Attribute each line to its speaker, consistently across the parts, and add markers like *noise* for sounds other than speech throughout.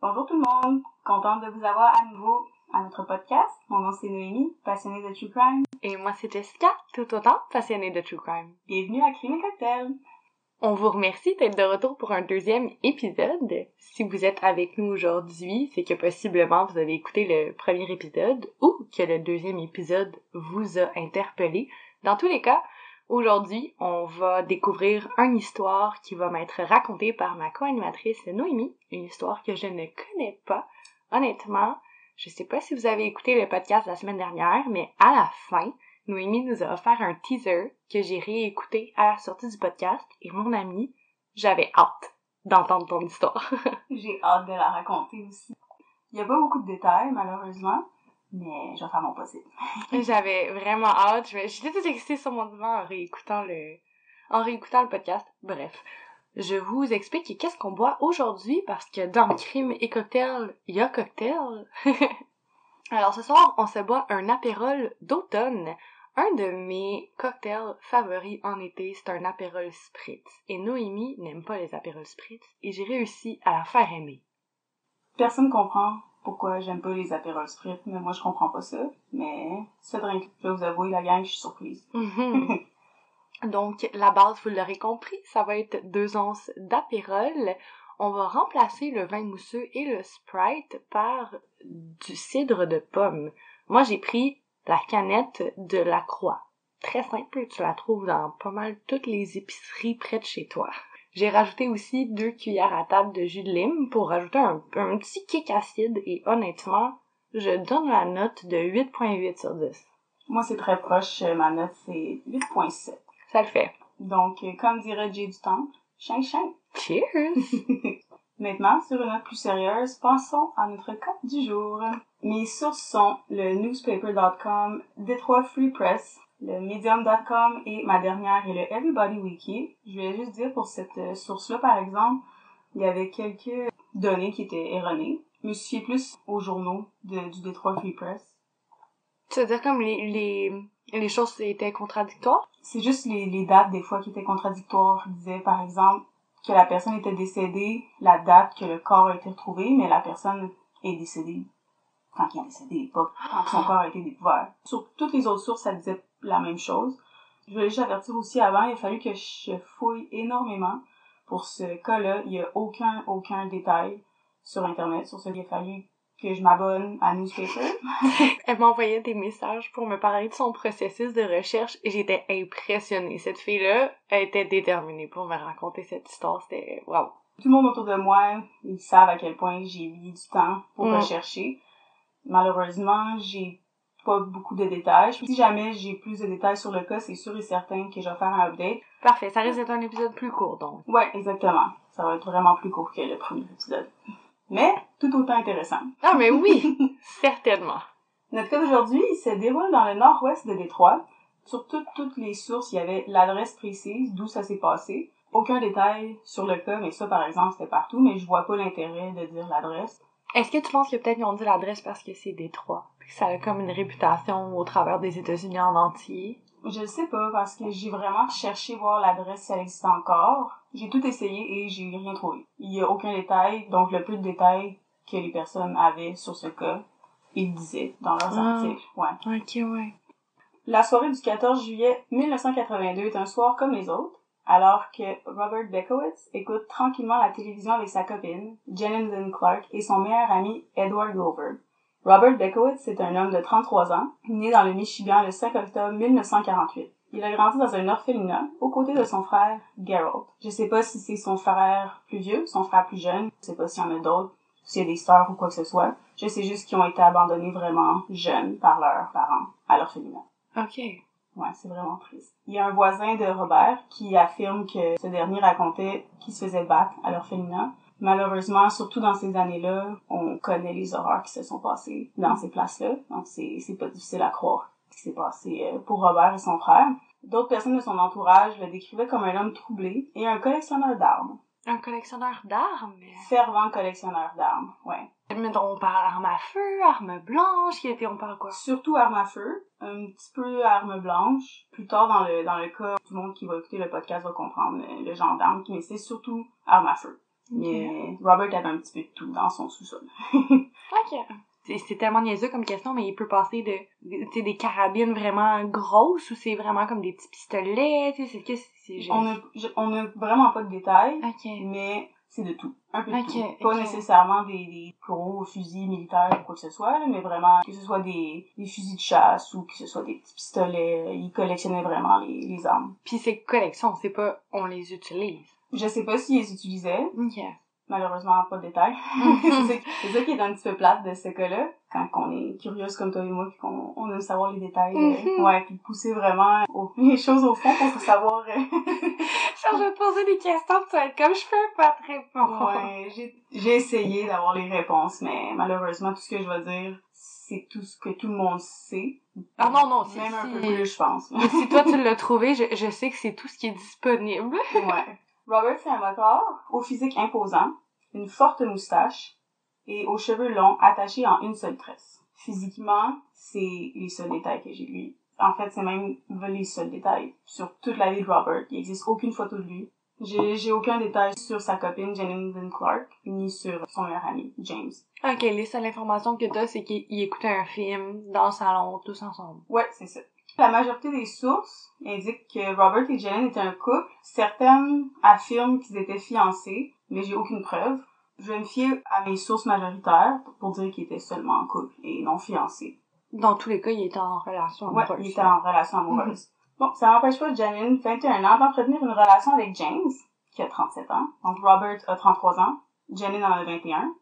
Speaker 1: Bonjour tout le monde, contente de vous avoir à nouveau à notre podcast. Mon nom c'est Noémie, passionnée de True Crime.
Speaker 2: Et moi c'est Jessica, tout autant passionnée de True Crime.
Speaker 1: Bienvenue à Crime et Cocktail.
Speaker 2: On vous remercie d'être de retour pour un deuxième épisode. Si vous êtes avec nous aujourd'hui, c'est que possiblement vous avez écouté le premier épisode ou que le deuxième épisode vous a interpellé. Dans tous les cas, aujourd'hui, on va découvrir une histoire qui va m'être racontée par ma co-animatrice Noémie, une histoire que je ne connais pas. Honnêtement, je sais pas si vous avez écouté le podcast la semaine dernière, mais à la fin, Noémie nous a offert un teaser que j'ai réécouté à la sortie du podcast et mon ami, j'avais hâte d'entendre ton histoire. *laughs*
Speaker 1: J'ai hâte de la raconter aussi. Il n'y a pas beaucoup de détails, malheureusement, mais je vais faire mon possible. *laughs*
Speaker 2: j'avais vraiment hâte. J'étais toute excitée sur mon divan en réécoutant le, en réécoutant le podcast. Bref. Je vous explique qu'est-ce qu'on boit aujourd'hui parce que dans crime et cocktail, il y a cocktail. *laughs* Alors ce soir, on se boit un apérole d'automne un de mes cocktails favoris en été, c'est un apérole spritz. Et Noémie n'aime pas les apérols spritz et j'ai réussi à la faire aimer.
Speaker 1: Personne comprend pourquoi j'aime pas les apérols spritz, mais moi je comprends pas ça. Mais ce drink, je vais vous avouer, la gang, je suis surprise. *laughs*
Speaker 2: Donc, la base, vous l'aurez compris, ça va être deux onces d'apérole. On va remplacer le vin mousseux et le Sprite par du cidre de pomme. Moi, j'ai pris la canette de la croix. Très simple, tu la trouves dans pas mal toutes les épiceries près de chez toi. J'ai rajouté aussi deux cuillères à table de jus de lime pour rajouter un, petit kick acide et honnêtement, je donne la note de 8.8 sur 10.
Speaker 1: Moi, c'est très proche. Ma note, c'est 8.7.
Speaker 2: Ça le fait.
Speaker 1: Donc, euh, comme dirait Jay du Temple, chien chien.
Speaker 2: Cheers! *laughs*
Speaker 1: Maintenant, sur une note plus sérieuse, pensons à notre cas du jour. Mes sources sont le newspaper.com, Detroit Free Press, le medium.com et ma dernière est le Everybody Wiki. Je vais juste dire pour cette euh, source-là, par exemple, il y avait quelques données qui étaient erronées. Je me suis plus aux journaux de, du Detroit Free Press.
Speaker 2: Tu veux dire comme les, les, les choses étaient contradictoires?
Speaker 1: C'est juste les, les dates des fois qui étaient contradictoires. Il disait, par exemple, que la personne était décédée, la date que le corps a été retrouvé, mais la personne est décédée quand il est décédé, pas quand son corps a été découvert. Sur toutes les autres sources, ça disait la même chose. Je voulais juste avertir aussi avant, il a fallu que je fouille énormément. Pour ce cas-là, il n'y a aucun, aucun détail sur Internet sur ce qu'il a fallu que je m'abonne à Newspaper. *laughs*
Speaker 2: Elle m'envoyait des messages pour me parler de son processus de recherche et j'étais impressionnée. Cette fille-là, était déterminée pour me raconter cette histoire. C'était wow.
Speaker 1: Tout le monde autour de moi, ils savent à quel point j'ai mis du temps pour rechercher. Malheureusement, j'ai pas beaucoup de détails. Si jamais j'ai plus de détails sur le cas, c'est sûr et certain que je vais faire un update.
Speaker 2: Parfait, ça risque d'être un épisode plus court donc.
Speaker 1: Ouais, exactement. Ça va être vraiment plus court que le premier épisode mais tout autant intéressant.
Speaker 2: Ah, mais oui, *laughs* certainement.
Speaker 1: Notre cas d'aujourd'hui, il se déroule dans le nord-ouest de Détroit. Sur toutes les sources, il y avait l'adresse précise d'où ça s'est passé. Aucun détail sur le cas, mais ça, par exemple, c'était partout, mais je vois pas l'intérêt de dire l'adresse.
Speaker 2: Est-ce que tu penses que peut-être ils ont dit l'adresse parce que c'est Détroit? Ça a comme une réputation au travers des États-Unis en entier?
Speaker 1: Je ne sais pas, parce que j'ai vraiment cherché voir l'adresse si elle existe encore. J'ai tout essayé et j'ai rien trouvé. Il y a aucun détail, donc le peu de détails que les personnes avaient sur ce cas, ils disaient dans leurs ah. articles. Ouais.
Speaker 2: Ok, ouais.
Speaker 1: La soirée du 14 juillet 1982 est un soir comme les autres, alors que Robert Bekowitz écoute tranquillement la télévision avec sa copine, Jennings Clark, et son meilleur ami, Edward Glover. Robert Bekowitz est un homme de 33 ans, né dans le Michigan le 5 octobre 1948. Il a grandi dans un orphelinat aux côtés de son frère Gerald. Je sais pas si c'est son frère plus vieux, son frère plus jeune, je sais pas s'il y en a d'autres, s'il y a des sœurs ou quoi que ce soit. Je sais juste qu'ils ont été abandonnés vraiment jeunes par leurs parents à l'orphelinat.
Speaker 2: Ok.
Speaker 1: Ouais, c'est vraiment triste. Il y a un voisin de Robert qui affirme que ce dernier racontait qu'il se faisait battre à l'orphelinat Malheureusement, surtout dans ces années-là, on connaît les horreurs qui se sont passées dans ces places-là. Donc, c'est, c'est pas difficile à croire ce qui s'est passé euh, pour Robert et son frère. D'autres personnes de son entourage le décrivaient comme un homme troublé et un collectionneur d'armes.
Speaker 2: Un collectionneur d'armes?
Speaker 1: Fervent collectionneur d'armes, ouais.
Speaker 2: Mais on parle armes à feu, armes blanches, qui était, on parle quoi?
Speaker 1: Surtout armes à feu, un petit peu armes blanches. Plus tard dans le, dans le cas, tout le monde qui va écouter le podcast va comprendre le, le genre d'armes, mais c'est surtout armes à feu Mais Robert avait un petit peu de tout dans son sous-sol. *laughs*
Speaker 2: ok. C'est tellement niaiseux comme question, mais il peut passer de, sais, des carabines vraiment grosses ou c'est vraiment comme des petits pistolets, tu sais, c'est que c'est...
Speaker 1: On a, on a vraiment pas de détails,
Speaker 2: Ok.
Speaker 1: mais c'est de tout. Un peu de
Speaker 2: Ok,
Speaker 1: tout. Pas nécessairement des, des gros fusils militaires ou quoi que ce soit, là, mais vraiment que ce soit des, des fusils de chasse ou que ce soit des petits pistolets. Il collectionnait vraiment les, les armes.
Speaker 2: Puis c'est collection, c'est pas on les utilise.
Speaker 1: Je sais pas s'il les utilisait,
Speaker 2: Ok.
Speaker 1: malheureusement pas de détails. *laughs* c'est ça, qui est un petit peu plate de ce cas-là. Quand on est curieuse comme toi et moi, puis qu'on on aime savoir les détails, euh,
Speaker 2: Mhm.
Speaker 1: ouais, puis pousser vraiment au- *laughs* les choses au fond pour savoir. euh, *laughs*
Speaker 2: Genre, je vais te poser des questions, tu vas être comme je peux pas te répondre.
Speaker 1: Ouais, j'ai j'ai essayé d'avoir les réponses, mais malheureusement, tout ce que je vais dire, c'est tout ce que tout le monde sait.
Speaker 2: Ah non, non, c'est
Speaker 1: Même un peu plus, je pense.
Speaker 2: Mais si toi tu l'as trouvé, je, je sais que c'est tout ce qui est disponible.
Speaker 1: ouais. Robert, c'est un moteur au physique imposant, une forte moustache et aux cheveux longs attachés en une seule tresse. Physiquement, c'est les seuls détails que j'ai lui. En fait, c'est même les seuls détails sur toute la vie de Robert. Il n'existe aucune photo de lui. J'ai j'ai aucun détail sur sa copine Jennings Clark, ni sur son meilleur ami, James.
Speaker 2: Ok, les seules informations que t'as, c'est qu'il il écoutait un film dans le salon, tous ensemble.
Speaker 1: Ouais, c'est ça. La majorité des sources indiquent que Robert et Jane étaient un couple. Certaines affirment qu'ils étaient fiancés, mais j'ai aucune preuve. Je vais me fier à mes sources majoritaires pour dire qu'ils étaient seulement en couple et non fiancés.
Speaker 2: Dans tous les cas, il était en relation
Speaker 1: Ouais,
Speaker 2: amoureuse.
Speaker 1: ils étaient en relation amoureuse. Bon, ça n'empêche pas Janine, 21 ans, d'entretenir une relation avec James, qui a 37 ans. Donc Robert a 33 ans, Janine en a 21,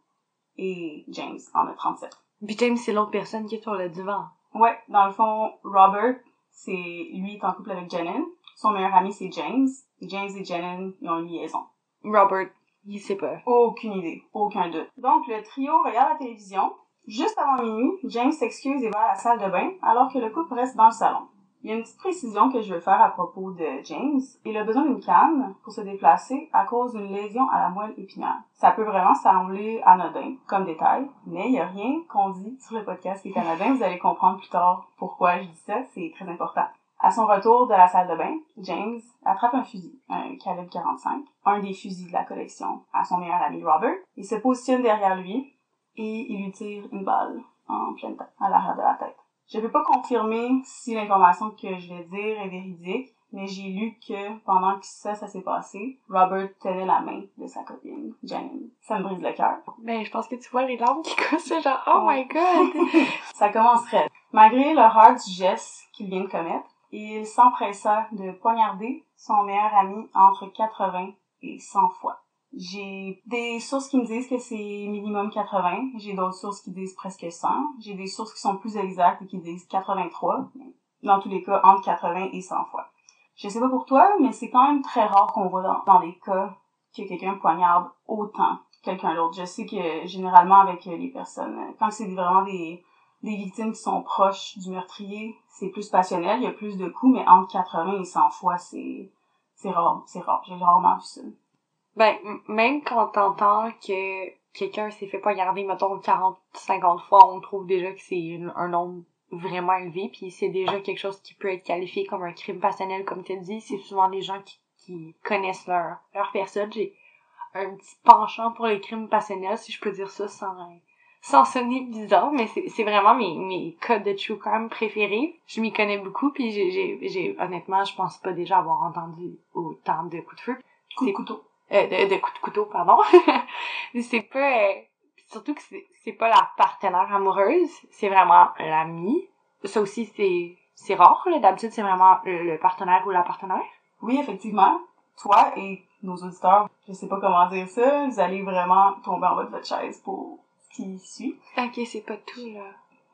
Speaker 1: et James en a 37.
Speaker 2: Puis James, c'est l'autre personne qui est sur le divan.
Speaker 1: Ouais, dans le fond, Robert, c'est lui est en couple avec Janine. Son meilleur ami, c'est James. James et Janine, ils ont une liaison.
Speaker 2: Robert, il sait pas.
Speaker 1: Aucune idée, aucun doute. Donc, le trio regarde la télévision. Juste avant minuit, James s'excuse et va à la salle de bain, alors que le couple reste dans le salon. Il y a une petite précision que je veux faire à propos de James. Il a besoin d'une canne pour se déplacer à cause d'une lésion à la moelle épinière. Ça peut vraiment sembler anodin comme détail, mais il n'y a rien qu'on dit sur le podcast qui est anodin. Vous allez comprendre plus tard pourquoi je dis ça, c'est très important. À son retour de la salle de bain, James attrape un fusil, un calibre 45, un des fusils de la collection, à son meilleur ami Robert. Il se positionne derrière lui et il lui tire une balle en pleine tête, à l'arrière de la tête. Je peux pas confirmer si l'information que je vais dire est véridique, mais j'ai lu que pendant que ça, ça s'est passé, Robert tenait la main de sa copine, Janine. Ça me brise le cœur.
Speaker 2: Ben, je pense que tu vois les larmes qui coulent, c'est genre, oh my god! *laughs*
Speaker 1: Ça commencerait. Malgré l'horreur du geste qu'il vient de commettre, il s'empressa de poignarder son meilleur ami entre 80 et 100 fois. J'ai des sources qui me disent que c'est minimum 80, j'ai d'autres sources qui disent presque 100, j'ai des sources qui sont plus exactes et qui disent 83, mais dans tous les cas entre 80 et 100 fois. Je sais pas pour toi, mais c'est quand même très rare qu'on voit dans, dans des cas que quelqu'un poignarde autant quelqu'un d'autre. Je sais que généralement avec les personnes, quand c'est vraiment des, des victimes qui sont proches du meurtrier, c'est plus passionnel, il y a plus de coups, mais entre 80 et 100 fois, c'est c'est rare, c'est rare. J'ai rarement vu ça.
Speaker 2: Ben, même quand t'entends que quelqu'un s'est fait poignarder, mettons, 40, 50 fois, on trouve déjà que c'est un nombre vraiment élevé, puis c'est déjà quelque chose qui peut être qualifié comme un crime passionnel, comme tu dit. C'est souvent des gens qui, qui connaissent leur, leur personne. J'ai un petit penchant pour les crimes passionnels, si je peux dire ça sans, sans sonner bizarre, mais c'est vraiment mes, mes codes de true crime préférés. Je m'y connais beaucoup, puis j'ai, honnêtement, je pense pas déjà avoir entendu autant de coups de feu.
Speaker 1: Coup de couteau.
Speaker 2: Euh, de, de coups de couteau, pardon. *laughs* c'est pas... euh, surtout que c'est pas la partenaire amoureuse, c'est vraiment l'amie. Ça aussi, c'est c'est rare. D'habitude, c'est vraiment le, le partenaire ou la partenaire.
Speaker 1: Oui, effectivement, toi et nos auditeurs, je sais pas comment dire ça, vous allez vraiment tomber en bas de votre chaise pour ce qui suit.
Speaker 2: Ok, c'est pas tout, là.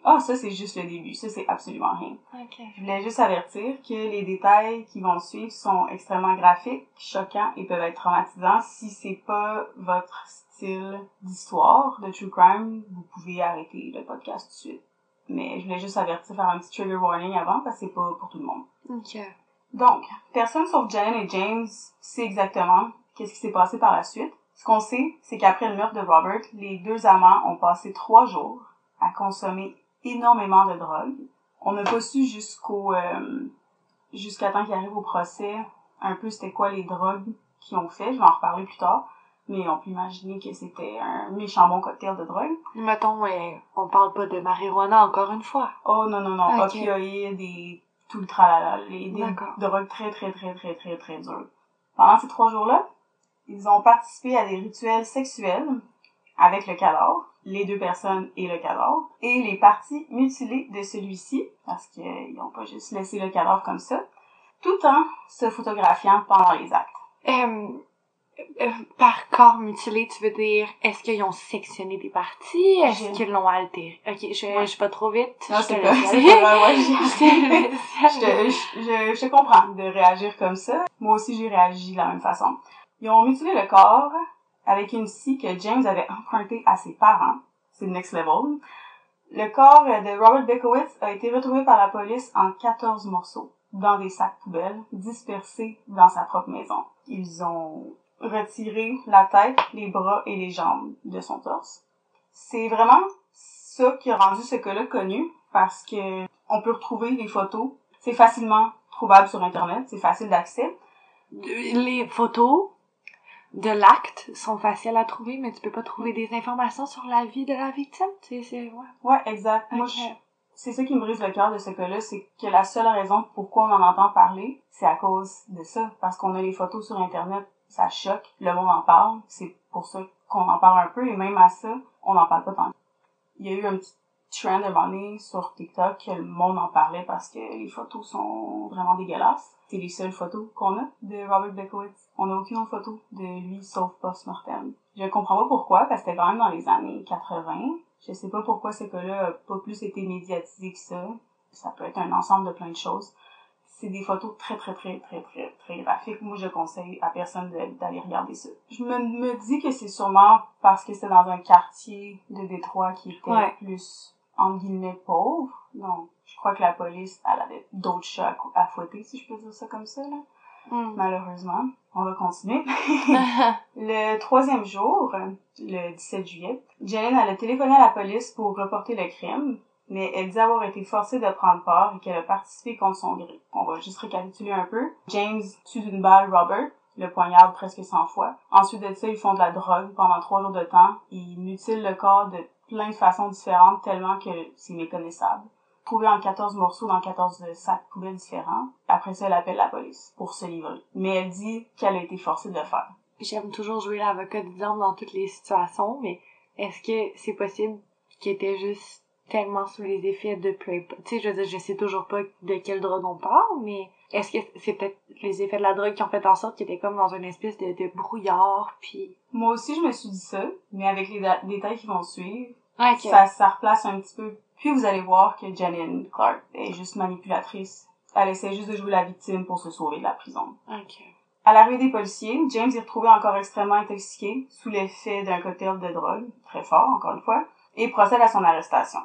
Speaker 1: Ah, ça, c'est juste le début. Ça, c'est absolument rien.
Speaker 2: Ok.
Speaker 1: Je voulais juste avertir que les détails qui vont suivre sont extrêmement graphiques, choquants et peuvent être traumatisants. Si c'est pas votre style d'histoire de true crime, vous pouvez arrêter le podcast tout de suite. Mais je voulais juste avertir, faire un petit trigger warning avant parce que c'est pas pour tout le monde.
Speaker 2: Ok.
Speaker 1: Donc, personne sauf Jen et James sait exactement qu'est-ce qui s'est passé par la suite. Ce qu'on sait, c'est qu'après le meurtre de Robert, les deux amants ont passé trois jours à consommer énormément de drogue. On n'a pas su jusqu'au euh, jusqu'à temps qu'il arrive au procès un peu c'était quoi les drogues qu'ils ont fait. Je vais en reparler plus tard. mais on peut imaginer que c'était un méchant bon cocktail de drogue.
Speaker 2: Mettons, ouais, on parle pas de marijuana encore une fois.
Speaker 1: Oh non, non, non,
Speaker 2: Ok.
Speaker 1: opioïdes et tout le tralala, les, des drogues très, très, très, très, très, très dures. Pendant ces trois jours-là, ils ont participé à des rituels sexuels avec le cadavre, les deux personnes et le cadavre, et les parties mutilées de celui-ci, parce qu'ils n'ont pas juste laissé le cadavre comme ça, tout en se photographiant pendant les actes.
Speaker 2: Euh, euh, par corps mutilé, tu veux dire, est-ce qu'ils ont sectionné des parties? Est-ce qu'ils l'ont altéré? Ok, je,
Speaker 1: Ouais.
Speaker 2: je vais pas trop vite.
Speaker 1: Non, c'est pas, *laughs* c'est ouais, *laughs*
Speaker 2: Je
Speaker 1: je, je, comprends de réagir comme ça. Moi aussi, j'ai réagi de la même façon. Ils ont mutilé le corps avec une scie que James avait empruntée à ses parents. C'est le next level. Le corps de Robert Bekowitz a été retrouvé par la police en 14 morceaux dans des sacs poubelles dispersés dans sa propre maison. Ils ont retiré la tête, les bras et les jambes de son torse. C'est vraiment ça qui a rendu ce cas-là connu parce que on peut retrouver les photos. C'est facilement trouvable sur Internet, c'est facile d'accès.
Speaker 2: Les photos de l'acte sont faciles à trouver, mais tu peux pas trouver des informations sur la vie de la victime. C'est, c'est, ouais.
Speaker 1: Ouais, exact. Moi, je- c'est ça qui me brise le cœur de ce cas-là, c'est que la seule raison pourquoi on en entend parler, c'est à cause de ça. Parce qu'on a les photos sur Internet, ça choque, le monde en parle, c'est pour ça qu'on en parle un peu, et même à ça, on n'en parle pas tant. Il y a eu un petit trend donné sur TikTok que le monde en parlait parce que les photos sont vraiment dégueulasses. C'est les seules photos qu'on a de Robert Bekowitz. On n'a aucune autre photo de lui sauf post-mortem. Je comprends pas pourquoi, parce que c'était quand même dans les années 80. Je sais pas pourquoi ce cas-là a pas plus été médiatisé que ça. Ça peut être un ensemble de plein de choses. C'est des photos très, très, très, très, très, très graphiques. Moi, je conseille à personne d'aller regarder ça. Je me, me dis que c'est sûrement parce que c'était dans un quartier de Détroit qui était
Speaker 2: Ouais.
Speaker 1: plus, entre guillemets, pauvre. Donc, je crois que la police, elle avait d'autres chats à, fouetter, si je peux dire ça comme ça, là.
Speaker 2: Hmm.
Speaker 1: Malheureusement. On va continuer. *laughs* Le troisième jour, le 17 juillet, Jalen elle a téléphoné à la police pour reporter le crime, mais elle dit avoir été forcée de prendre part et qu'elle a participé contre son gré. On va juste récapituler un peu. James tue d'une balle Robert, le poignarde presque 100 fois. Ensuite de ça, ils font de la drogue pendant trois jours de temps. Ils mutilent le corps de plein de façons différentes tellement que c'est méconnaissable. Trouvé en 14 morceaux dans 14 sacs poubelles différents. Après ça, elle appelle la police pour se livrer. Mais elle dit qu'elle a été forcée de le faire.
Speaker 2: J'aime toujours jouer l'avocat du diable dans toutes les situations, mais est-ce que c'est possible qu'il était juste tellement sous les effets de Tu sais, je veux dire, je sais toujours pas de quelle drogue on parle, mais est-ce que c'est peut-être les effets de la drogue qui ont fait en sorte qu'il était comme dans une espèce de, de brouillard, puis...
Speaker 1: Moi aussi, je me suis dit ça, mais avec les détails qui vont suivre,
Speaker 2: Ok.
Speaker 1: ça, ça replace un petit peu. Puis vous allez voir que Janine Clark est juste manipulatrice. Elle essaie juste de jouer la victime pour se sauver de la prison.
Speaker 2: Ok.
Speaker 1: À l'arrivée des policiers, James est retrouvé encore extrêmement intoxiqué, sous l'effet d'un cocktail de drogue, très fort encore une fois, et procède à son arrestation.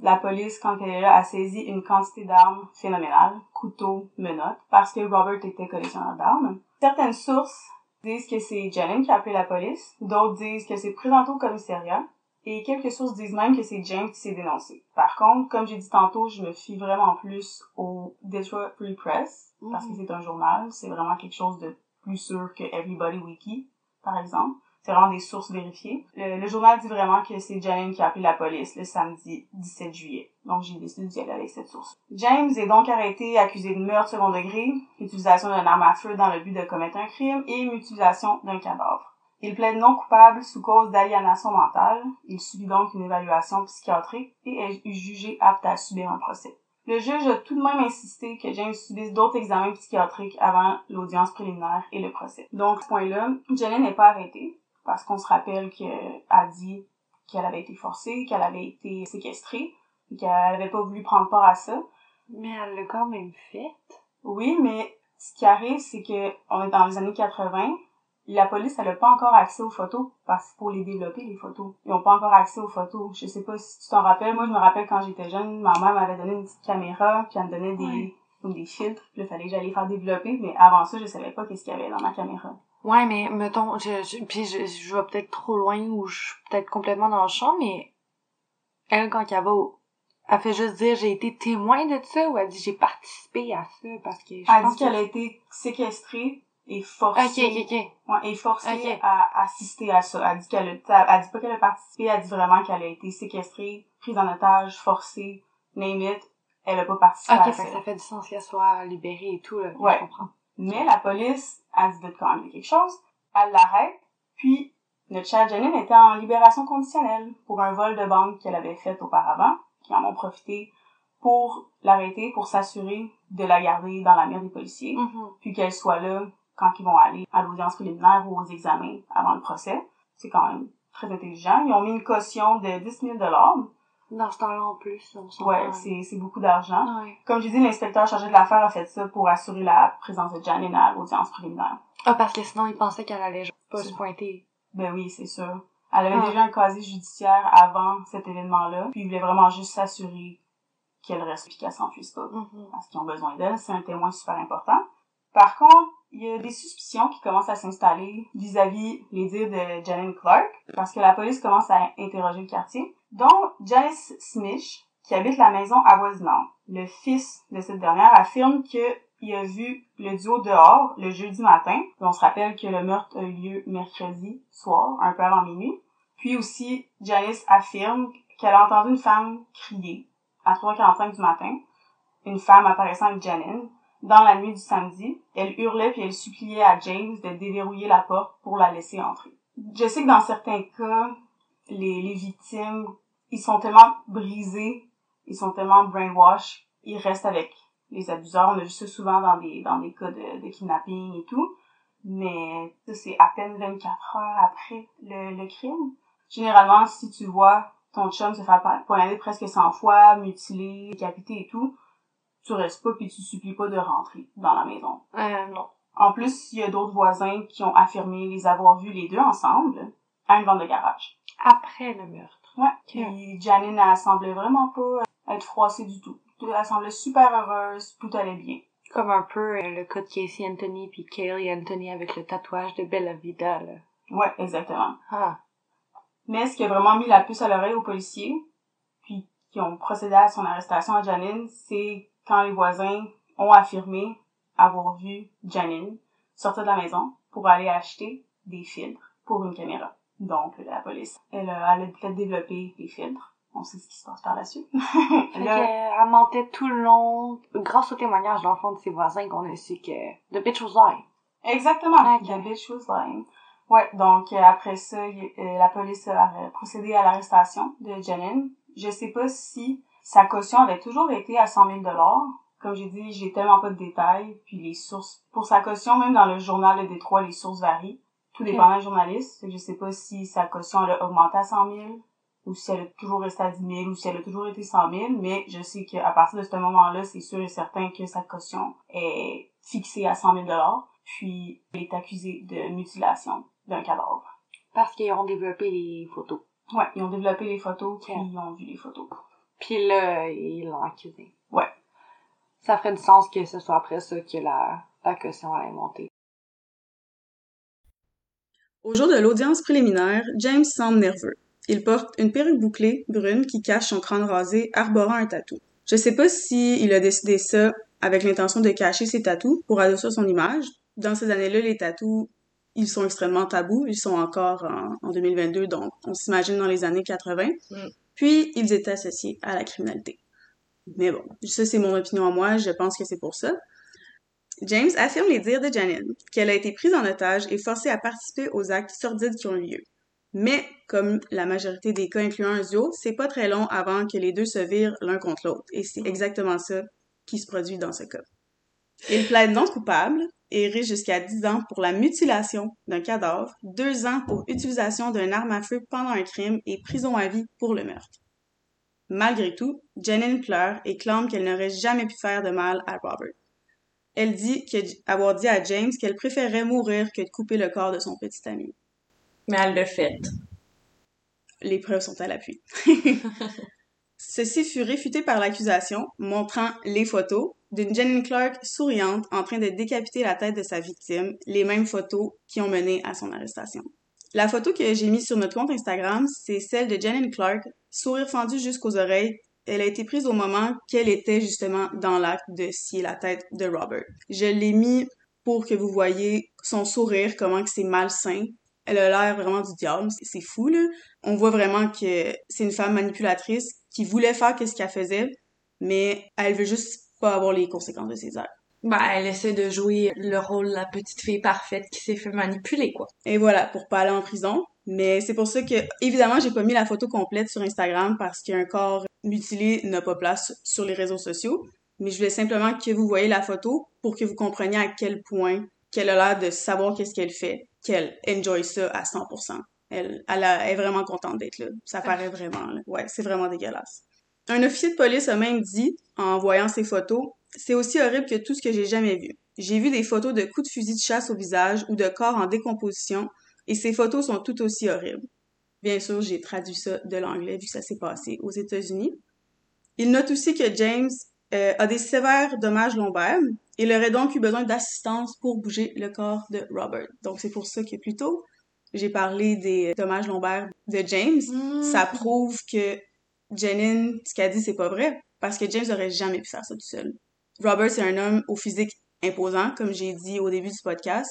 Speaker 1: La police, quand elle est là, a saisi une quantité d'armes phénoménale, couteaux, menottes, parce que Robert était collectionneur d'armes. Certaines sources disent que c'est Janine qui a appelé la police, d'autres disent que c'est présenté au commissariat, et quelques sources disent même que c'est James qui s'est dénoncé. Par contre, comme j'ai dit tantôt, je me fie vraiment plus au Detroit Free Press, parce que
Speaker 2: Mhm.
Speaker 1: c'est un journal, c'est vraiment quelque chose de plus sûr que Everybody Wiki, par exemple. C'est vraiment des sources vérifiées. Le, le journal dit vraiment que c'est Janine qui a appelé la police le samedi 17 juillet. Donc j'ai décidé d'y aller avec cette source. James est donc arrêté, accusé de meurtre second degré, utilisation d'une arme à feu dans le but de commettre un crime et mutilation d'un cadavre. Il plaide non coupable sous cause d'aliénation mentale. Il subit donc une évaluation psychiatrique et est jugé apte à subir un procès. Le juge a tout de même insisté que James subisse d'autres examens psychiatriques avant l'audience préliminaire et le procès. Donc, à ce point-là, Janine n'est pas arrêtée parce qu'on se rappelle qu'elle a dit qu'elle avait été forcée, qu'elle avait été séquestrée, et qu'elle avait pas voulu prendre part à ça.
Speaker 2: Mais elle l'a quand même fait.
Speaker 1: Oui, mais ce qui arrive, c'est que on est dans les années 80. La police, elle a pas encore accès aux photos parce qu'il faut les développer, les photos. Ils ont pas encore accès aux photos. Je sais pas si tu t'en rappelles. Moi, je me rappelle quand j'étais jeune, ma mère m'avait donné une petite caméra, puis elle me donnait des, des filtres. Puis là, fallait que j'allais faire développer, mais avant ça, je savais pas qu'est-ce qu'il y avait dans ma caméra.
Speaker 2: Ouais, mais mettons, je, je, puis je, je vais peut-être trop loin ou je suis peut-être complètement dans le champ, mais elle, quand elle va au... Elle fait juste dire j'ai été témoin de ça ou elle dit j'ai participé à ça parce que je
Speaker 1: Elle
Speaker 2: pense
Speaker 1: dit qu'elle
Speaker 2: que-
Speaker 1: a été séquestrée est forcée.
Speaker 2: Ok, ok, ok.
Speaker 1: Ouais, est forcée
Speaker 2: Ok.
Speaker 1: à assister à ça. Elle dit qu'elle a, elle dit pas qu'elle a participé, elle dit vraiment qu'elle a été séquestrée, prise en otage, forcée, name it. Elle a pas participé
Speaker 2: Ok,
Speaker 1: à ça.
Speaker 2: que ça fait du sens qu'elle soit libérée et tout, là.
Speaker 1: Ouais.
Speaker 2: Je comprends.
Speaker 1: Mais la police, elle se doute quand même de quelque chose. Elle l'arrête, puis notre chère Janine était en libération conditionnelle pour un vol de banque qu'elle avait fait auparavant, qui en ont profité pour l'arrêter, pour s'assurer de la garder dans la mire des policiers,
Speaker 2: Mhm.
Speaker 1: puis qu'elle soit là quand ils vont aller à l'audience préliminaire ou aux examens avant le procès. C'est quand même très intelligent. Ils ont mis une caution de 10 000
Speaker 2: Dans ce temps-là, en plus, on.
Speaker 1: Ouais, c'est c'est beaucoup d'argent.
Speaker 2: Ouais.
Speaker 1: Comme j'ai dit, l'inspecteur chargé de l'affaire a fait ça pour assurer la présence de Janine à l'audience préliminaire.
Speaker 2: Ah, parce que sinon, il pensait qu'elle allait pas se pointer.
Speaker 1: Ben oui, c'est sûr. Elle avait
Speaker 2: Ah.
Speaker 1: déjà un casier judiciaire avant cet événement-là, puis il voulait vraiment juste s'assurer qu'elle reste puis qu'elle s'enfuisse pas.
Speaker 2: Mhm.
Speaker 1: Parce qu'ils ont besoin d'elle, c'est un témoin super important. Par contre, il y a des suspicions qui commencent à s'installer vis-à-vis les dires de Janine Clark, parce que la police commence à interroger le quartier, dont Janice Smith, qui habite la maison avoisinante. Le fils de cette dernière affirme que il a vu le duo dehors le jeudi matin. On se rappelle que le meurtre a eu lieu mercredi soir, un peu avant minuit. Puis aussi, Janice affirme qu'elle a entendu une femme crier à 3h45 du matin, une femme apparaissant avec Janine, dans la nuit du samedi. Elle hurlait puis elle suppliait à James de déverrouiller la porte pour la laisser entrer. Je sais que dans certains cas, les, les victimes, ils sont tellement brisés, ils sont tellement brainwash, ils restent avec les abuseurs. On a vu ça souvent dans des, dans des cas de, de kidnapping et tout. Mais ça, c'est à peine 24 heures après le, le crime. Généralement, si tu vois ton chum se faire poignarder presque 100 fois, mutilé, décapité et tout, tu restes pas puis tu supplies pas de rentrer dans la maison.
Speaker 2: Euh, non.
Speaker 1: En plus, il y a d'autres voisins qui ont affirmé les avoir vus les deux ensemble à une vente de garage.
Speaker 2: Après le meurtre.
Speaker 1: Ouais. Puis Janine, elle semblait vraiment pas être froissée du tout. Elle semblait super heureuse, tout allait bien.
Speaker 2: Comme un peu euh, le cas de Casey Anthony puis Kaylee Anthony avec le tatouage de Bella Vida, là.
Speaker 1: Ouais, exactement.
Speaker 2: Ah.
Speaker 1: Mais ce qui a vraiment mis la puce à l'oreille aux policiers, puis qui ont procédé à son arrestation à Janine, c'est quand les voisins ont affirmé avoir vu Janine sortir de la maison pour aller acheter des filtres pour une caméra. Donc, la police, elle a, elle a fait développer des filtres. On sait ce qui se passe par la suite. *laughs* Là-
Speaker 2: qu'elle mentait tout le long, grâce au témoignage dans le fond de ses voisins qu'on a su que the bitch was lying.
Speaker 1: Exactement.
Speaker 2: Ok.
Speaker 1: The bitch was lying. Ouais, donc euh, après ça, y- euh, la police a euh, procédé à l'arrestation de Janine. Je sais pas si sa caution avait toujours été à 100 000 Comme j'ai dit, j'ai tellement pas de détails. Puis les sources, pour sa caution, même dans le journal de Détroit, les sources varient. Tout
Speaker 2: Ok.
Speaker 1: dépendant du journaliste. Je sais pas si sa caution elle a augmenté à 100 000 ou si elle a toujours resté à 10 000 ou si elle a toujours été 100 000. Mais je sais qu'à partir de ce moment-là, c'est sûr et certain que sa caution est fixée à 100 000 puis il est accusé de mutilation d'un cadavre.
Speaker 2: Parce qu'ils ont développé les photos.
Speaker 1: Ouais, ils ont développé les photos, puis ils ont vu les photos.
Speaker 2: Puis là, ils l'ont accusé.
Speaker 1: Ouais.
Speaker 2: Ça ferait du sens que ce soit après ça que la, la caution allait monter.
Speaker 3: Au jour de l'audience préliminaire, James semble nerveux. Il porte une perruque bouclée, brune, qui cache son crâne rasé, arborant un tatou. Je sais pas si il a décidé ça avec l'intention de cacher ses tatous pour adoucir son image. Dans ces années-là, les tatous, ils sont extrêmement tabous. Ils sont encore en, en 2022, donc on s'imagine dans les années 80.
Speaker 2: Mm.
Speaker 3: Puis, ils étaient associés à la criminalité. Mais bon, ça c'est mon opinion à moi, je pense que c'est pour ça. James affirme les dires de Janine, qu'elle a été prise en otage et forcée à participer aux actes sordides qui ont eu lieu. Mais, comme la majorité des cas incluant un duo, c'est pas très long avant que les deux se virent l'un contre l'autre. Et c'est exactement ça qui se produit dans ce cas. Il plaide non coupable et risque jusqu'à 10 ans pour la mutilation d'un cadavre, 2 ans pour utilisation d'une arme à feu pendant un crime et prison à vie pour le meurtre. Malgré tout, Janine pleure et clame qu'elle n'aurait jamais pu faire de mal à Robert. Elle dit avoir dit à James qu'elle préférerait mourir que de couper le corps de son petit ami.
Speaker 4: Mais elle l'a fait.
Speaker 3: Les preuves sont à l'appui. *laughs* Ceci fut réfuté par l'accusation, montrant les photos d'une Janine Clark souriante en train de décapiter la tête de sa victime, les mêmes photos qui ont mené à son arrestation. La photo que j'ai mise sur notre compte Instagram, c'est celle de Janine Clark, sourire fendu jusqu'aux oreilles. Elle a été prise au moment qu'elle était justement dans l'acte de scier la tête de Robert. Je l'ai mis
Speaker 1: pour que vous voyez son sourire, comment que c'est malsain. Elle a l'air vraiment du diable, c'est fou là. On voit vraiment que c'est une femme manipulatrice qui voulait faire qu'est-ce qu'elle faisait, mais elle veut juste pas avoir les conséquences de ses actes.
Speaker 4: Ben, elle essaie de jouer le rôle de la petite fille parfaite qui s'est fait manipuler, quoi.
Speaker 1: Et voilà, pour pas aller en prison. Mais c'est pour ça que, évidemment, j'ai pas mis la photo complète sur Instagram parce qu'un corps mutilé n'a pas place sur les réseaux sociaux. Mais je voulais simplement que vous voyez la photo pour que vous compreniez à quel point qu'elle a l'air de savoir qu'est-ce qu'elle fait, qu'elle enjoy ça à 100%. Elle, elle, est vraiment contente d'être là. Ça paraît vraiment, là. Ouais, c'est vraiment dégueulasse. Un officier de police a même dit, en voyant ces photos, c'est aussi horrible que tout ce que j'ai jamais vu. J'ai vu des photos de coups de fusil de chasse au visage ou de corps en décomposition, et ces photos sont tout aussi horribles. Bien sûr, j'ai traduit ça de l'anglais vu que ça s'est passé aux États-Unis. Il note aussi que James euh, a des sévères dommages lombaires. Il aurait donc eu besoin d'assistance pour bouger le corps de Robert. Donc c'est pour ça que plus tôt, j'ai parlé des dommages lombaires de James.
Speaker 4: Mm.
Speaker 1: Ça prouve que Janine, ce qu'elle dit, c'est pas vrai. Parce que James aurait jamais pu faire ça tout seul. Robert, c'est un homme au physique imposant, comme j'ai dit au début du podcast.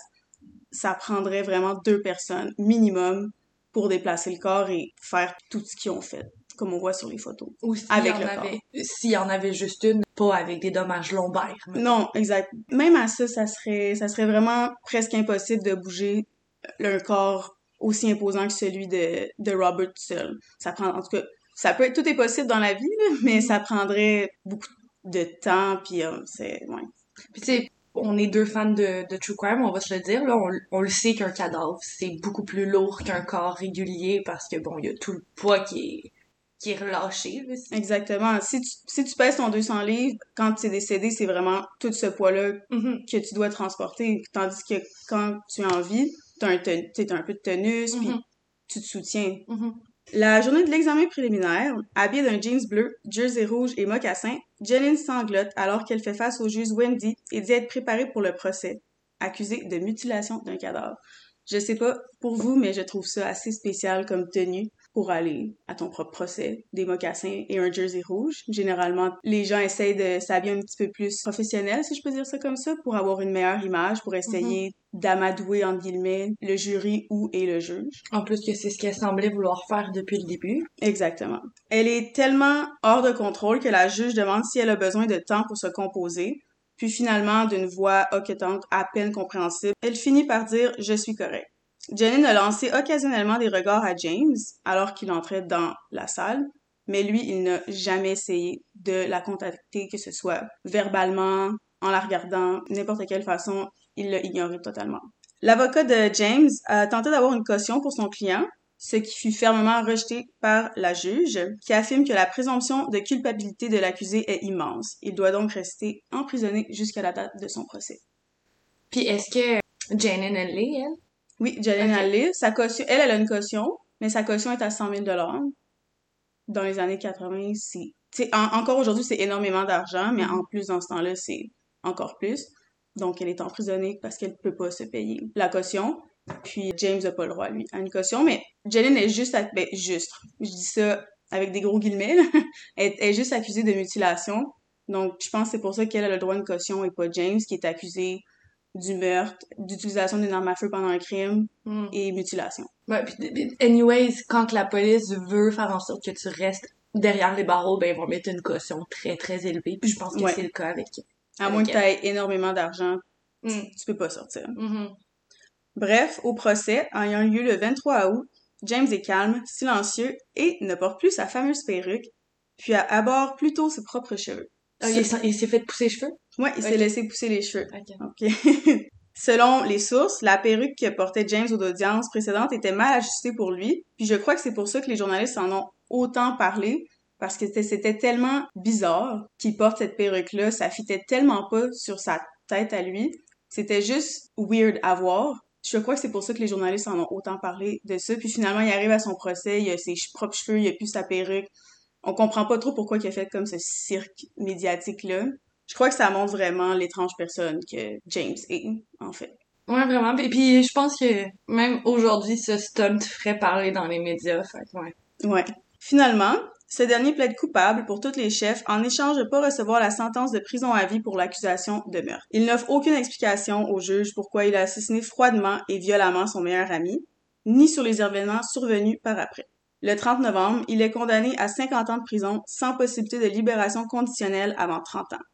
Speaker 1: Ça prendrait vraiment deux personnes minimum pour déplacer le corps et faire tout ce qu'ils ont fait, comme on voit sur les photos.
Speaker 4: Ou
Speaker 1: Avec le
Speaker 4: avait, s'il y en avait juste une, pas avec des dommages lombaires.
Speaker 1: Non, exact. Même à ça, ça serait, ça serait vraiment presque impossible de bouger un corps aussi imposant que celui de, de Robert tout seul. Ça prend, en tout cas, ça peut être, tout est possible dans la vie, mais ça prendrait beaucoup de temps, puis euh, c'est, ouais.
Speaker 4: Puis tu sais, on est deux fans de, de True Crime, on va se le dire, là, on, on le sait qu'un cadavre, c'est beaucoup plus lourd qu'un corps régulier parce que, bon, il y a tout le poids qui est, qui est relâché, là.
Speaker 1: Exactement. Si tu, si tu pèses ton 200 livres, quand tu es décédé, c'est vraiment tout ce poids-là
Speaker 4: Mhm.
Speaker 1: que tu dois transporter. Tandis que quand tu es en vie, un, tu sais, t'as un peu de tenus, puis
Speaker 4: Mhm.
Speaker 1: tu te soutiens.
Speaker 4: Mhm.
Speaker 1: La journée de l'examen préliminaire, habillée d'un jeans bleu, jersey rouge et mocassin, Janine sanglote alors qu'elle fait face au juge Wendy et dit être préparée pour le procès, accusée de mutilation d'un cadavre. Je sais pas pour vous, mais je trouve ça assez spécial comme tenue pour aller à ton propre procès. Des mocassins et un jersey rouge. Généralement, les gens essayent de s'habiller un petit peu plus professionnel, si je peux dire ça comme ça, pour avoir une meilleure image, pour essayer d'amadouer, entre guillemets, le jury ou et le juge.
Speaker 4: En plus que c'est ce qu'elle semblait vouloir faire depuis le début.
Speaker 1: Exactement. Elle est tellement hors de contrôle que la juge demande si elle a besoin de temps pour se composer. Puis finalement, d'une voix hoquetante à peine compréhensible, elle finit par dire « Je suis correct ». Janine a lancé occasionnellement des regards à James alors qu'il entrait dans la salle, mais lui, il n'a jamais essayé de la contacter, que ce soit verbalement, en la regardant, n'importe quelle façon, il l'a ignoré totalement. L'avocat de James a tenté d'avoir une caution pour son client, ce qui fut fermement rejeté par la juge, qui affirme que la présomption de culpabilité de l'accusé est immense. Il doit donc rester emprisonné jusqu'à la date de son procès.
Speaker 4: Puis est-ce que Janine, elle l'est, elle?
Speaker 1: Oui, Janine
Speaker 4: Ok.
Speaker 1: Allais, sa caution, elle, elle a une caution, mais sa caution est à 100 000 Dans les années 80, c'est... en- encore aujourd'hui, c'est énormément d'argent, mais en plus, dans ce temps-là, c'est encore plus. Donc, elle est emprisonnée parce qu'elle peut pas se payer la caution. Puis, James n'a pas le droit, lui, à une caution. Mais Janine est juste... à- Ben, juste. Je dis ça avec des gros guillemets, *laughs* elle est juste accusée de mutilation. Donc, je pense que c'est pour ça qu'elle a le droit à une caution et pas James, qui est accusé du meurtre, d'utilisation d'une arme à feu pendant un crime
Speaker 4: Hmm.
Speaker 1: et mutilation.
Speaker 4: Ouais, puis, anyways, quand que la police veut faire en sorte que tu restes derrière les barreaux, ben ils vont mettre une caution très très élevée. Puis je pense que
Speaker 1: Ouais.
Speaker 4: c'est le cas avec.
Speaker 1: À
Speaker 4: Avec
Speaker 1: moins que tu aies énormément d'argent,
Speaker 4: Mm.
Speaker 1: tu peux pas sortir.
Speaker 4: Mhm.
Speaker 1: Bref, au procès, ayant lieu le 23 août, James est calme, silencieux et ne porte plus sa fameuse perruque, puis aborde plutôt ses propres cheveux.
Speaker 4: Ah, il s'est- fait pousser les cheveux?
Speaker 1: Ouais, il s'est laissé pousser les cheveux.
Speaker 4: Ok.
Speaker 1: OK. *laughs* Selon les sources, la perruque que portait James aux audiences précédentes était mal ajustée pour lui, puis je crois que c'est pour ça que les journalistes en ont autant parlé, parce que c'était- tellement bizarre qu'il porte cette perruque-là, ça fitait tellement pas sur sa tête à lui, c'était juste weird à voir. Je crois que c'est pour ça que les journalistes en ont autant parlé de ça, puis finalement, il arrive à son procès, il a ses propres cheveux, il a plus sa perruque. On comprend pas trop pourquoi il a fait comme ce cirque médiatique-là. Je crois que ça montre vraiment l'étrange personne que James est, en fait.
Speaker 4: Ouais, vraiment. Et puis je pense que même aujourd'hui, ce stunt ferait parler dans les médias. Fait ouais.
Speaker 1: Ouais. Finalement, Ce dernier plaide coupable pour tous les chefs en échange de pas recevoir la sentence de prison à vie pour l'accusation de meurtre. Il n'offre aucune explication au juge pourquoi il a assassiné froidement et violemment son meilleur ami, ni sur les événements survenus par après. Le 30 novembre, il est condamné à 50 ans de prison sans possibilité de libération conditionnelle avant 30 ans.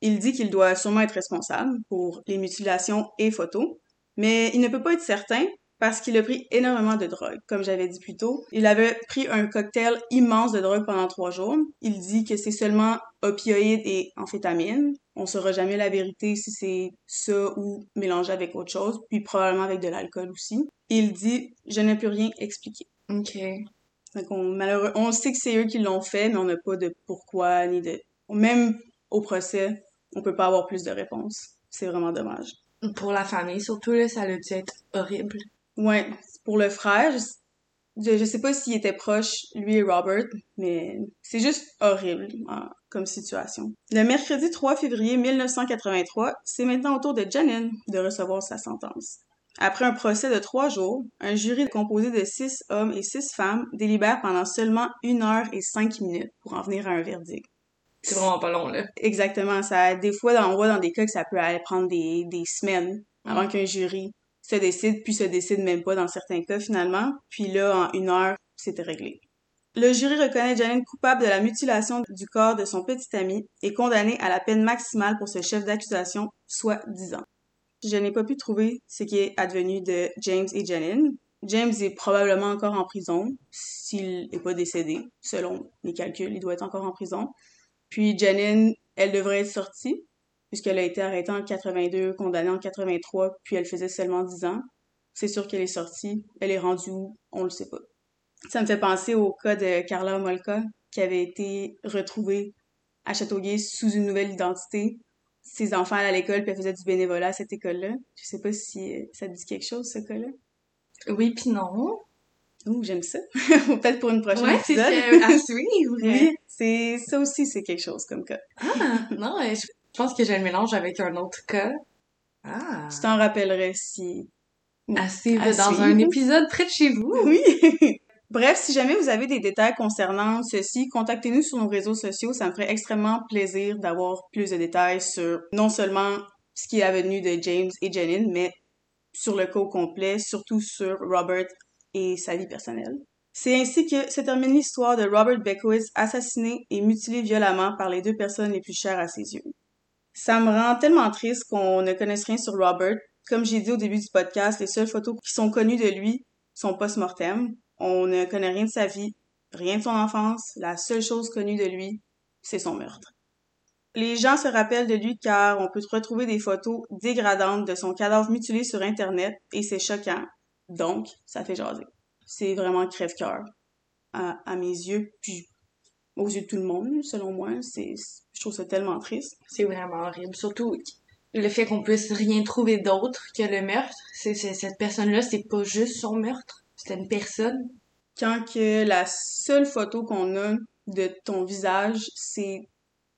Speaker 1: Il dit qu'il doit sûrement être responsable pour les mutilations et photos, mais il ne peut pas être certain parce qu'il a pris énormément de drogue. Comme j'avais dit plus tôt, il avait pris un cocktail immense de drogue pendant trois jours. Il dit que c'est seulement opioïdes et amphétamines. On saura jamais la vérité si c'est ça ou mélangé avec autre chose, puis probablement avec de l'alcool aussi. Il dit « Je n'ai plus rien expliqué ».
Speaker 4: Ok.
Speaker 1: Donc on, malheureux, on sait que c'est eux qui l'ont fait, mais on n'a pas de pourquoi ni de... Même au procès, on peut pas avoir plus de réponses. C'est vraiment dommage.
Speaker 4: Pour la famille, surtout, là, ça a dû être horrible.
Speaker 1: Ouais, pour le frère, je, je sais pas s'il était proche, lui et Robert, mais c'est juste horrible hein, comme situation. Le mercredi 3 février 1983, c'est maintenant au tour de Janine de recevoir sa sentence. Après un procès de trois jours, un jury composé de six hommes et six femmes délibère pendant seulement une heure et cinq minutes pour en venir à un verdict.
Speaker 4: C'est vraiment pas long, là.
Speaker 1: Exactement. Ça, des fois, on voit dans des cas que ça peut aller prendre des, des semaines avant
Speaker 4: Mm.
Speaker 1: qu'un jury se décide, puis se décide même pas dans certains cas finalement. Puis là, en une heure, c'était réglé. Le jury reconnaît Janine coupable de la mutilation du corps de son petit ami et condamné à la peine maximale pour ce chef d'accusation, soit 10 ans. Je n'ai pas pu trouver ce qui est advenu de James et Janine. James est probablement encore en prison, s'il n'est pas décédé. Selon les calculs, il doit être encore en prison. Puis Janine, elle devrait être sortie, puisqu'elle a été arrêtée en 82, condamnée en 83, puis elle faisait seulement 10 ans. C'est sûr qu'elle est sortie. Elle est rendue où? On le sait pas. Ça me fait penser au cas de Carla Molka, qui avait été retrouvée à Châteauguay sous une nouvelle identité. Ses enfants allaient à l'école, puis elle faisait du bénévolat à cette école-là. Je sais pas si euh, ça te dit quelque chose, ce cas-là.
Speaker 4: Oui, puis non.
Speaker 1: Ouh, j'aime ça. *laughs* Peut-être pour une prochaine
Speaker 4: Ouais, c'est
Speaker 1: épisode.
Speaker 4: ce- à *laughs* suivre.
Speaker 1: Oui, c'est ça aussi, c'est quelque chose comme cas.
Speaker 4: Ah, non, euh, je je pense que j'ai le mélange avec un autre cas. Ah.
Speaker 1: Tu t'en rappellerais si
Speaker 4: À suivre
Speaker 1: À
Speaker 4: dans
Speaker 1: suivre.
Speaker 4: un épisode près de chez vous.
Speaker 1: Oui. *laughs* Bref, si jamais vous avez des détails concernant ceci, contactez-nous sur nos réseaux sociaux. Ça me ferait extrêmement plaisir d'avoir plus de détails sur non seulement ce qui est avenu de James et Janine, mais sur le cas au complet, surtout sur Robert et sa vie personnelle. C'est ainsi que se termine l'histoire de Robert Beckwith assassiné et mutilé violemment par les deux personnes les plus chères à ses yeux. Ça me rend tellement triste qu'on ne connaisse rien sur Robert. Comme j'ai dit au début du podcast, les seules photos qui sont connues de lui sont post-mortem. On ne connaît rien de sa vie, rien de son enfance. La seule chose connue de lui, c'est son meurtre. Les gens se rappellent de lui car on peut retrouver des photos dégradantes de son cadavre mutilé sur Internet et c'est choquant. Donc, ça fait jaser. C'est vraiment crève-cœur à, mes yeux, puis aux yeux de tout le monde, selon moi. C'est, je trouve ça tellement triste.
Speaker 4: C'est vraiment horrible. Surtout le fait qu'on puisse rien trouver d'autre que le meurtre. C'est- cette personne-là, c'est pas juste son meurtre. C'était une personne.
Speaker 1: quand que la seule photo qu'on a de ton visage, c'est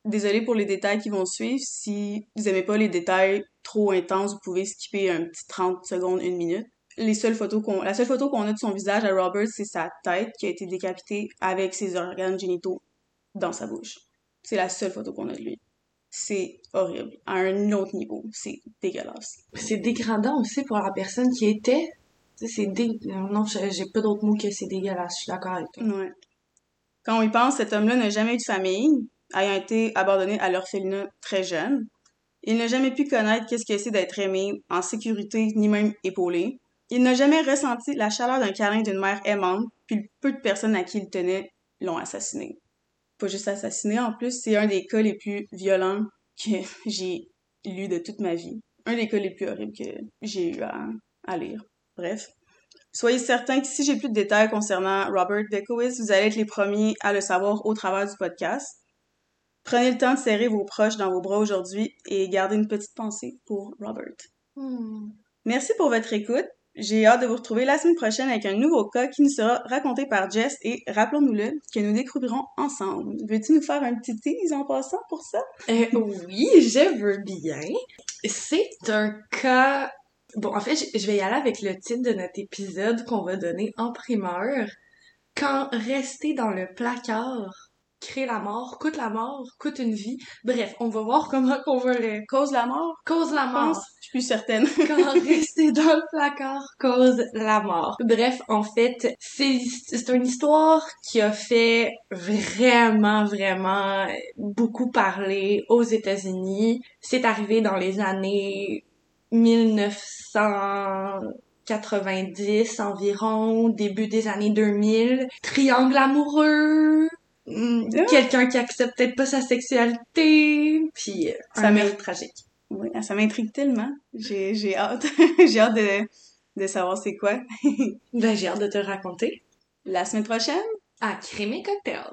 Speaker 1: désolé pour les détails qui vont suivre. Si vous aimez pas les détails trop intenses, vous pouvez skipper un petit 30 secondes, une minute. Les seules photos qu'on, la seule photo qu'on a de son visage à Robert, c'est sa tête qui a été décapitée avec ses organes génitaux dans sa bouche. C'est la seule photo qu'on a de lui. C'est horrible. À un autre niveau. C'est dégueulasse.
Speaker 4: C'est dégradant aussi pour la personne qui était. C'est dé... Non, j'ai pas d'autre mot que c'est dégueulasse. Je suis d'accord avec toi.
Speaker 1: Ouais. Quand on y pense, cet homme-là n'a jamais eu de famille, ayant été abandonné à l'orphelinat très jeune. Il n'a jamais pu connaître qu'est-ce que c'est d'être aimé, en sécurité, ni même épaulé. Il n'a jamais ressenti la chaleur d'un câlin d'une mère aimante, puis peu de personnes à qui il tenait l'ont assassiné. Pas juste assassiné, en plus, c'est un des cas les plus violents que *laughs* j'ai lu de toute ma vie. Un des cas les plus horribles que j'ai eu à lire. Bref. Soyez certains que si j'ai plus de détails concernant Robert Bekowitz, vous allez être les premiers à le savoir au travers du podcast. Prenez le temps de serrer vos proches dans vos bras aujourd'hui et gardez une petite pensée pour Robert.
Speaker 4: Hmm.
Speaker 1: Merci pour votre écoute. J'ai hâte de vous retrouver la semaine prochaine avec un nouveau cas qui nous sera raconté par Jess et rappelons-nous-le que nous découvrirons ensemble. Veux-tu nous faire un petit tease en passant pour ça?
Speaker 4: Euh, oui, je veux bien. C'est un cas... Bon, en fait, je vais y aller avec le titre de notre épisode qu'on va donner en primeur. quand rester dans le placard crée la mort, coûte la mort, coûte une vie. Bref, on va voir comment qu'on va le...
Speaker 1: Cause la mort,
Speaker 4: Cause la mort.
Speaker 1: pense. Je suis plus certaine. *laughs*
Speaker 4: quand rester dans le placard cause la mort. Bref, en fait, c'est c'est une histoire qui a fait vraiment, vraiment beaucoup parler aux États-Unis. C'est arrivé dans les années 1990 environ, début des années 2000. Triangle amoureux. hum,
Speaker 1: Ah.
Speaker 4: Quelqu'un qui accepte peut-être pas sa sexualité, puis euh,
Speaker 1: Ça
Speaker 4: un meurtre tragique.
Speaker 1: Oui, ça m'intrigue tellement. J'ai, j'ai hâte. *laughs* j'ai hâte de, de savoir c'est quoi. *laughs*
Speaker 4: Ben, j'ai hâte de te raconter.
Speaker 1: La semaine prochaine,
Speaker 4: à et Cocktail.